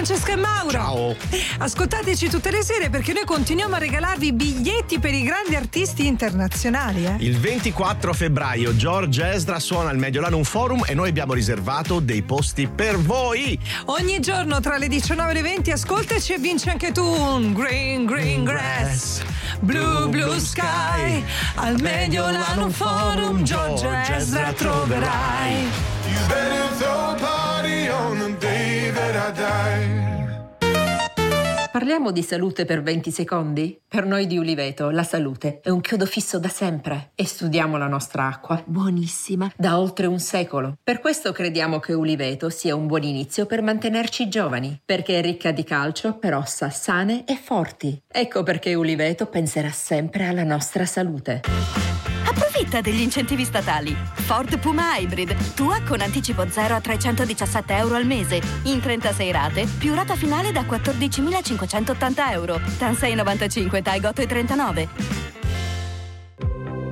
Francesca e Mauro. Ciao. Ascoltateci tutte le sere perché noi continuiamo a regalarvi biglietti per i grandi artisti internazionali. Eh? Il 24 febbraio George Ezra suona al Mediolanum Forum e noi abbiamo riservato dei posti per voi. Ogni giorno tra le 19 e le 20 ascoltaci e vinci anche tu un Green Green Grass. Blue Blue Sky. Al Mediolanum Forum George Ezra troverai. You better throw a party on the day that I die. Parliamo di salute per 20 secondi? Per noi di Uliveto la salute è un chiodo fisso da sempre e studiamo la nostra acqua, buonissima, da oltre un secolo. Per questo crediamo che Uliveto sia un buon inizio per mantenerci giovani, perché è ricca di calcio per ossa sane e forti. Ecco perché Uliveto penserà sempre alla nostra salute. Approfitta degli incentivi statali. Ford Puma Hybrid, tua con anticipo 0 a 317 euro al mese, in 36 rate, più rata finale da 14.580 euro. TAN 695, TAI 8 e 39.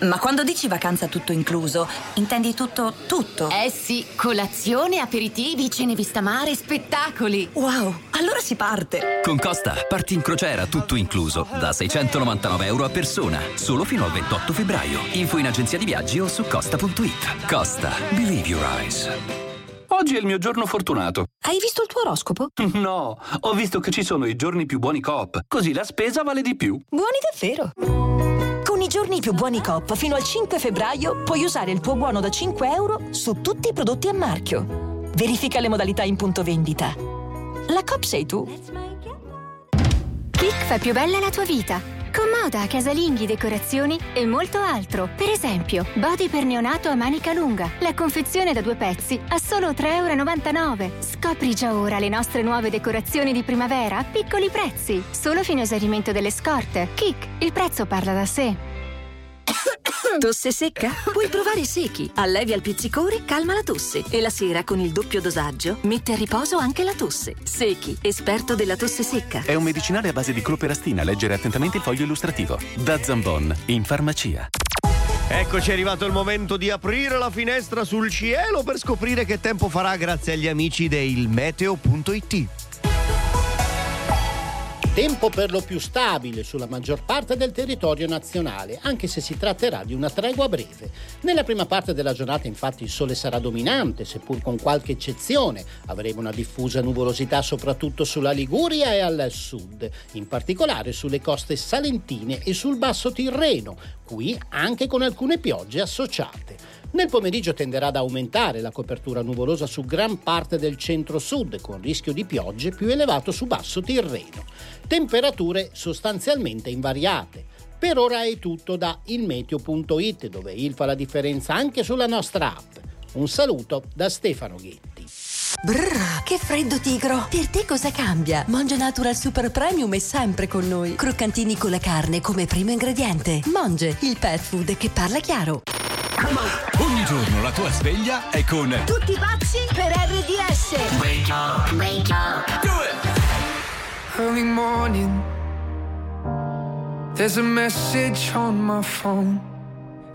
Ma quando dici vacanza tutto incluso, intendi tutto, tutto? Eh sì, colazione, aperitivi, cene vista mare, spettacoli. Wow, allora si parte. Con Costa parti in crociera tutto incluso da 699 euro a persona, solo fino al 28 febbraio. Info in agenzia di viaggi o su costa.it. Costa, believe your eyes. Oggi è il mio giorno fortunato. Hai visto il tuo oroscopo? No, ho visto che ci sono i giorni più buoni coop, così la spesa vale di più. Buoni davvero. Con i giorni più buoni Coop fino al 5 febbraio puoi usare il tuo buono da 5 euro su tutti i prodotti a marchio. Verifica le modalità in punto vendita. La Coop sei tu. Kik fa più bella la tua vita. Commoda, casalinghi, decorazioni e molto altro. Per esempio, body per neonato a manica lunga. La confezione da due pezzi a solo 3,99 euro. Scopri già ora le nostre nuove decorazioni di primavera a piccoli prezzi. Solo fino a esaurimento delle scorte. Kik, il prezzo parla da sé. Tosse secca? Puoi provare Sechi. Allevia il pizzicore, calma la tosse. E la sera, con il doppio dosaggio, mette a riposo anche la tosse. Sechi, esperto della tosse secca. È un medicinale a base di cloperastina. Leggere attentamente il foglio illustrativo. Da Zambon, in farmacia. Eccoci, è arrivato il momento di aprire la finestra sul cielo per scoprire che tempo farà grazie agli amici del meteo.it. Tempo per lo più stabile sulla maggior parte del territorio nazionale, anche se si tratterà di una tregua breve. Nella prima parte della giornata infatti il sole sarà dominante, seppur con qualche eccezione. Avremo una diffusa nuvolosità soprattutto sulla Liguria e al sud, in particolare sulle coste salentine e sul basso Tirreno, qui anche con alcune piogge associate. Nel pomeriggio tenderà ad aumentare la copertura nuvolosa su gran parte del centro-sud, con rischio di piogge più elevato su basso Tirreno. Temperature sostanzialmente invariate. Per ora è tutto da ilmeteo.it, dove il fa la differenza anche sulla nostra app. Un saluto da Stefano Ghetti. Brrr, che freddo tigro! Per te cosa cambia? Monge Natural Super Premium è sempre con noi. Croccantini con la carne come primo ingrediente. Monge, il pet food che parla chiaro. Ogni giorno la tua sveglia è con Tutti pazzi per RDS. Wake up, wake up. Do it! Early morning, there's a message on my phone.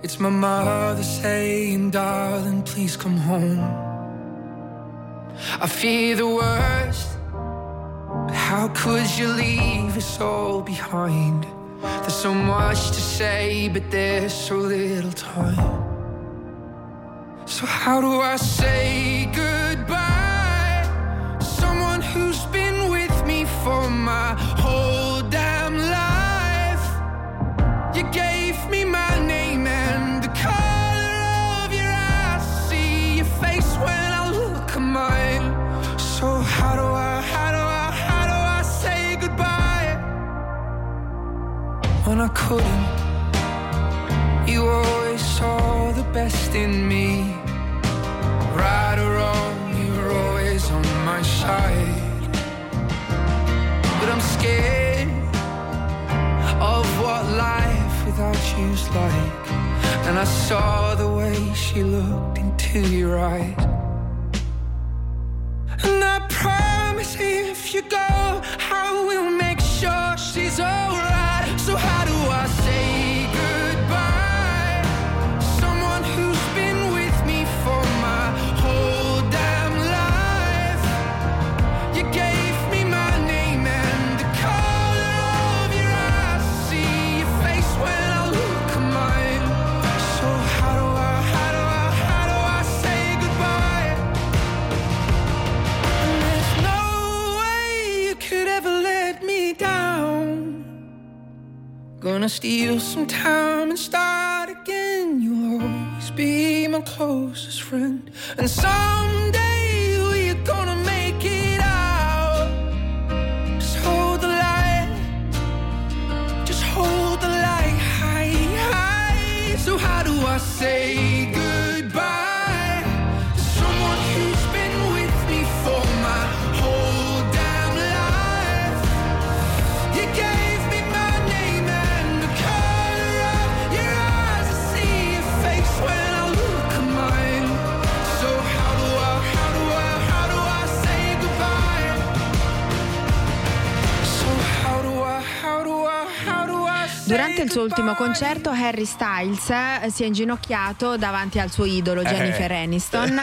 It's my mother saying, Darling, please come home. I fear the worst, but how could you leave us all behind? There's so much to say, but there's so little time. So, how do I say goodbye? Someone who's been with me for my whole damn life. You gave me my name and the color of your eyes. See your face when I look at mine. So, how do I, how do I, how do I say goodbye? When I couldn't, you always saw the best in me. Side. But I'm scared of what life without you's like. And I saw the way she looked into your eyes. And I promise if you go, I will make sure she's alright. So how do Gonna steal some time and start again. You'll always be my closest friend. And someday il suo ultimo concerto, Harry Styles eh, si è inginocchiato davanti al suo idolo Jennifer Eh. Aniston,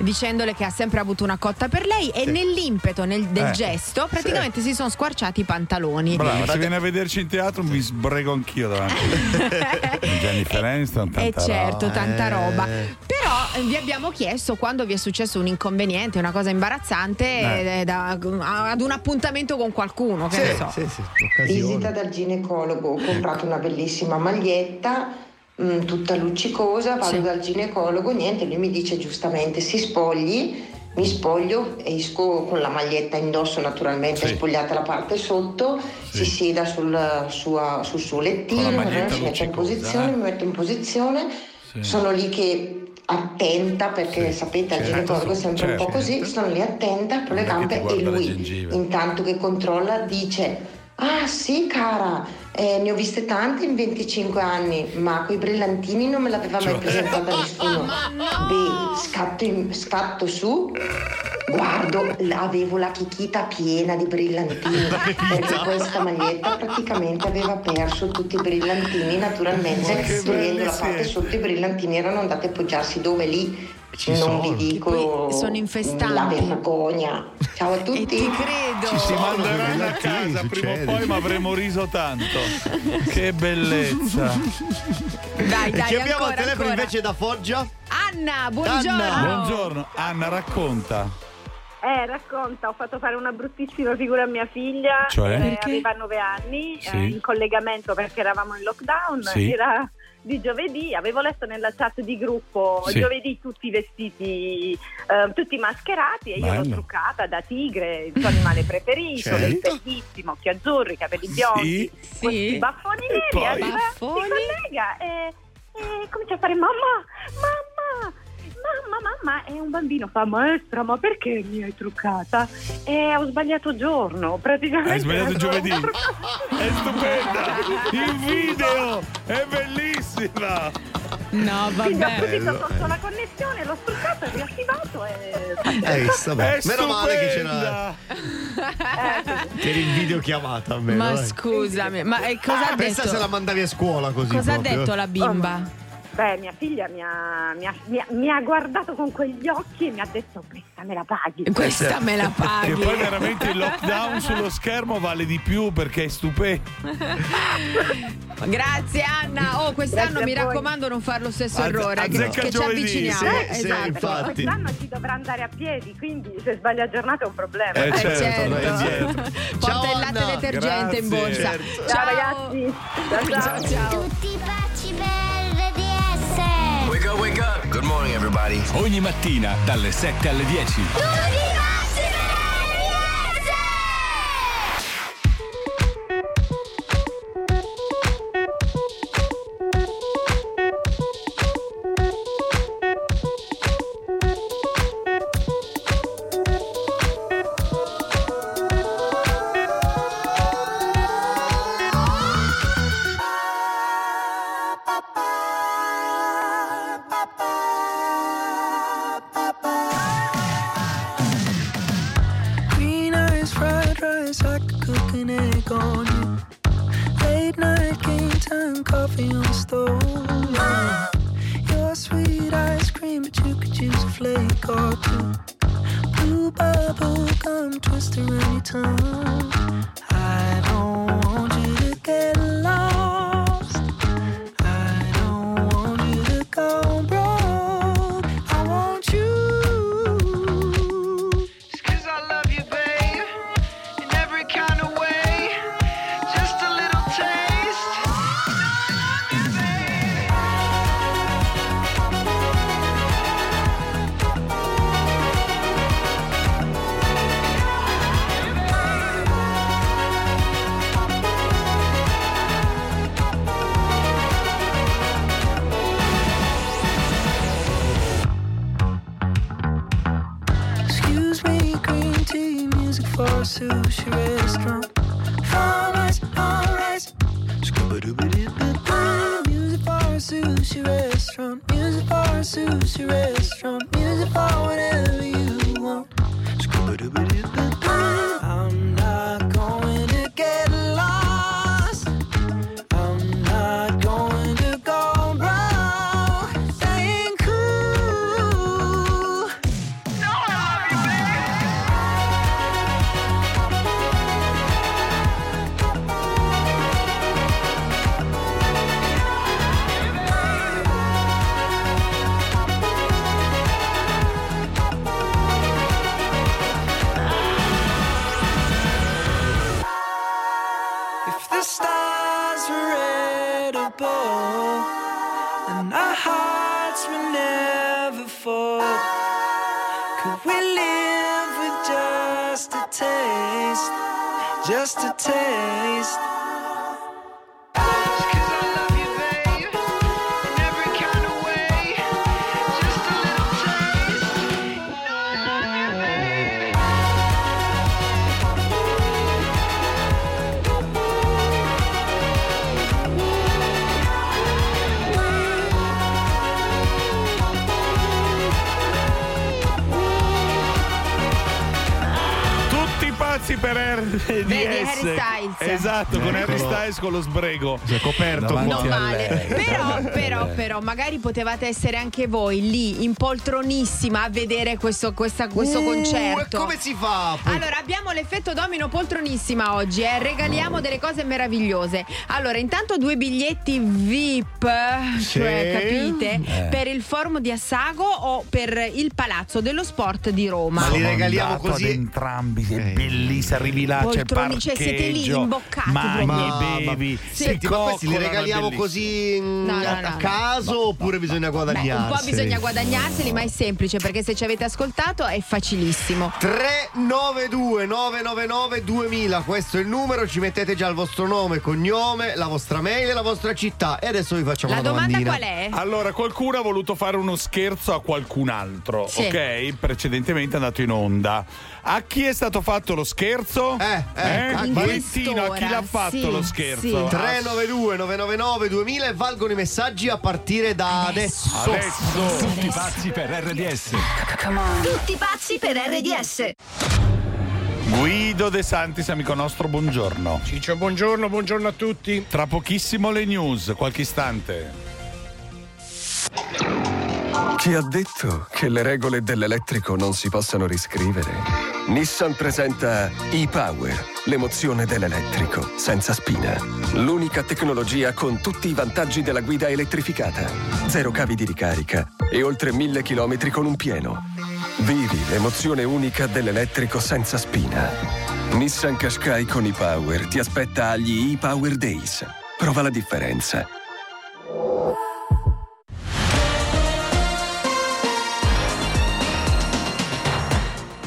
dicendole che ha sempre avuto una cotta per lei e nell'impeto nel- del Eh. gesto praticamente si sono squarciati i pantaloni. Bravo, se viene a vederci in teatro mi sbrego anch'io davanti. Jennifer Aniston, Eh tanta certo, roba. tanta Eh. roba. Però eh, vi abbiamo chiesto quando vi è successo un inconveniente, una cosa imbarazzante Eh. eh, da- ad un appuntamento con qualcuno, che ne so. Visita dal ginecologo, ho comprato una bellissima maglietta, mm, tutta luccicosa, vado Sì. dal ginecologo, niente, lui mi dice giustamente si spogli mi spoglio, esco con la maglietta indosso naturalmente, Sì. spogliata la parte sotto, si sieda sul, sua- sul suo lettino, Con maglietta si mette in posizione, eh? mi metto in posizione, Sì. sono lì che attenta perché sapete al certo, ginecologo è sempre un po' certo. così, sono lì attenta, apro le gambe e lui intanto che controlla dice ah sì cara eh, ne ho viste tante in 25 anni ma quei brillantini non me l'aveva mai Cioè. presentata nessuno. beh scatto, in- scatto su guardo avevo la chichita piena di brillantini perché questa maglietta praticamente aveva perso tutti i brillantini naturalmente togliendo la parte sotto i brillantini erano andati a appoggiarsi dove? Lì Ci non sono. vi dico sono infestanti. la vergogna ciao a tutti E ti credo. Ci si manderanno a casa prima o poi, ma avremo riso tanto. Che bellezza. Dai, E dai, chi abbiamo al telefono ancora. invece da Foggia? Anna, buongiorno. Anna. Buongiorno, Anna, racconta. Eh, racconta, ho fatto fare una bruttissima figura a mia figlia, Cioè? eh, aveva nove anni, Sì. eh, in collegamento perché eravamo in lockdown, Sì. era di giovedì, avevo letto nella chat di gruppo Sì. giovedì tutti vestiti, eh, tutti mascherati e io l'ho Bello. truccata da tigre, il suo animale preferito, Certo. bellissimo, occhi azzurri, capelli biondi, Sì. questi baffoni neri, poi? arriva, Baffoni? si collega e, e comincia a fare mamma, mamma, mamma, e un bambino fa maestra, ma perché mi hai truccata? E ho sbagliato giorno, praticamente. Hai sbagliato giovedì. È stupenda! In video! È bellissima! No, Quindi ho vabbè. subito tolto la connessione, l'ho struccato, è riattivato e... Eh, vabbè. È Meno male che c'era stupenda! che eri in videochiamata almeno. Ma dai. scusami, ma eh, cosa ha Pensa se la detto? mandavi a scuola così. Cosa ha proprio. detto la bimba? Beh, mia figlia mi ha, mi, ha, mi ha- mi ha guardato con quegli occhi e mi ha detto questa me la paghi. Questa me la paghi. Che poi veramente il lockdown sullo schermo vale di più perché è stupendo. Grazie Anna. Oh, quest'anno Grazie mi raccomando non fare lo stesso Azze- errore che, azzecca che ci giovedì, avviciniamo. sì, sì, esatto. infatti. Quest'anno ci dovrà andare a piedi, quindi se sbaglia giornata è un problema. Eh, Eh, certo, certo. Porta Ciao, il latte Anna. detergente in Grazie. borsa. Certo. Ciao ragazzi. Ciao, ciao. ciao. Tutti baci per Ogni mattina dalle 7 alle 10. just flake or two. Blue bubble gum twister anytime. Just a taste. Pazzi per RDS. Vedi, Harry Styles. Esatto, con Harry. Styles con lo sbrego. Si è coperto Non male, però, però, però, magari potevate essere anche voi lì in poltronissima a vedere questo, questa- questo Uh, concerto. e come si fa? poi? Allora, abbiamo l'effetto domino poltronissima oggi, eh? regaliamo delle cose meravigliose. Allora, intanto due biglietti VIP, cioè, capite? Eh. Per il forum di Assago o per il Palazzo dello Sport di Roma. Ma li regaliamo così? ad entrambi, è bellissimo, arrivi là, c'è il parcheggio. cioè, siete lì imboccati mangi e bevi. Sì. si Senti, ma questi li regaliamo così mm, No, no, a, no, a no. caso oppure bisogna Beh, un po' bisogna guadagnarseli, ma è semplice perché se ci avete ascoltato è facilissimo. 392 999 2000 questo è il numero ci mettete già il vostro nome cognome la vostra mail e la vostra città e adesso vi facciamo La una domanda domandina qual è? Allora, qualcuno ha voluto fare uno scherzo a qualcun altro, Sì. ok? Precedentemente è andato in onda. A chi è stato fatto lo scherzo? Eh, eh, eh? in Valentina, a chi l'ha fatto sì, lo scherzo? sì. 392 999 2000 e valgono i messaggi a partire da adesso, Adesso. Tutti pazzi per RDS. Tutti pazzi per RDS. Guido De Santis, amico nostro, buongiorno. Ciccio, buongiorno, buongiorno a tutti. Tra pochissimo le news, qualche istante. Chi ha detto che le regole dell'elettrico non si possano riscrivere? Nissan presenta e-Power, l'emozione dell'elettrico, senza spina. L'unica tecnologia con tutti i vantaggi della guida elettrificata. Zero cavi di ricarica e oltre mille chilometri con un pieno. Vivi l'emozione unica dell'elettrico senza spina. Nissan Qashqai con e-Power ti aspetta agli e-Power Days. Prova la differenza.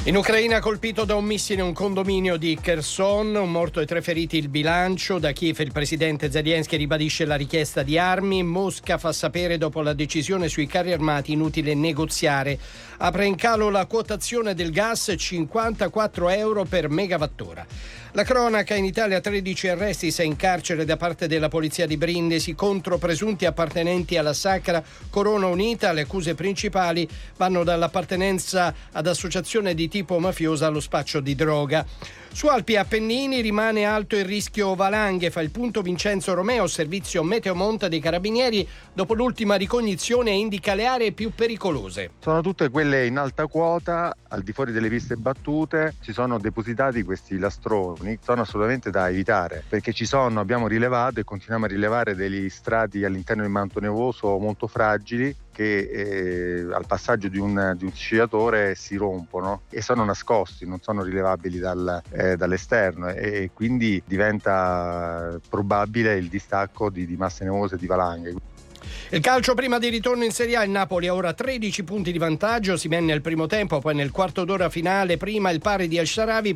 In Ucraina colpito da un missile un condominio di Kherson, un morto e tre feriti il bilancio. Da Kiev il presidente Zelensky ribadisce la richiesta di armi. Mosca fa sapere dopo la decisione sui carri armati inutile negoziare. Apre in calo la quotazione del gas 54 euro per megawattora. La cronaca in Italia 13 arresti, 6 in carcere da parte della polizia di Brindisi contro presunti appartenenti alla Sacra Corona Unita. Le accuse principali vanno dall'appartenenza ad associazione di tipo mafiosa allo spaccio di droga. Su Alpi Appennini rimane alto il rischio valanghe, fa il punto Vincenzo Romeo, servizio Meteomonta dei Carabinieri, dopo l'ultima ricognizione indica le aree più pericolose. Sono tutte quelle in alta quota, al di fuori delle piste battute, ci sono depositati questi lastroni, sono assolutamente da evitare perché ci sono, abbiamo rilevato e continuiamo a rilevare degli strati all'interno del manto nevoso molto fragili che eh, al passaggio di un, di un sciatore si rompono e sono nascosti, non sono rilevabili dal, eh, dall'esterno e, e quindi diventa probabile il distacco di, di masse nevose e di valanghe. Il calcio prima di ritorno in Serie A, il Napoli ha ora 13 punti di vantaggio, si menne al primo tempo, poi nel quarto d'ora finale, prima il pari di El Sharawi, poi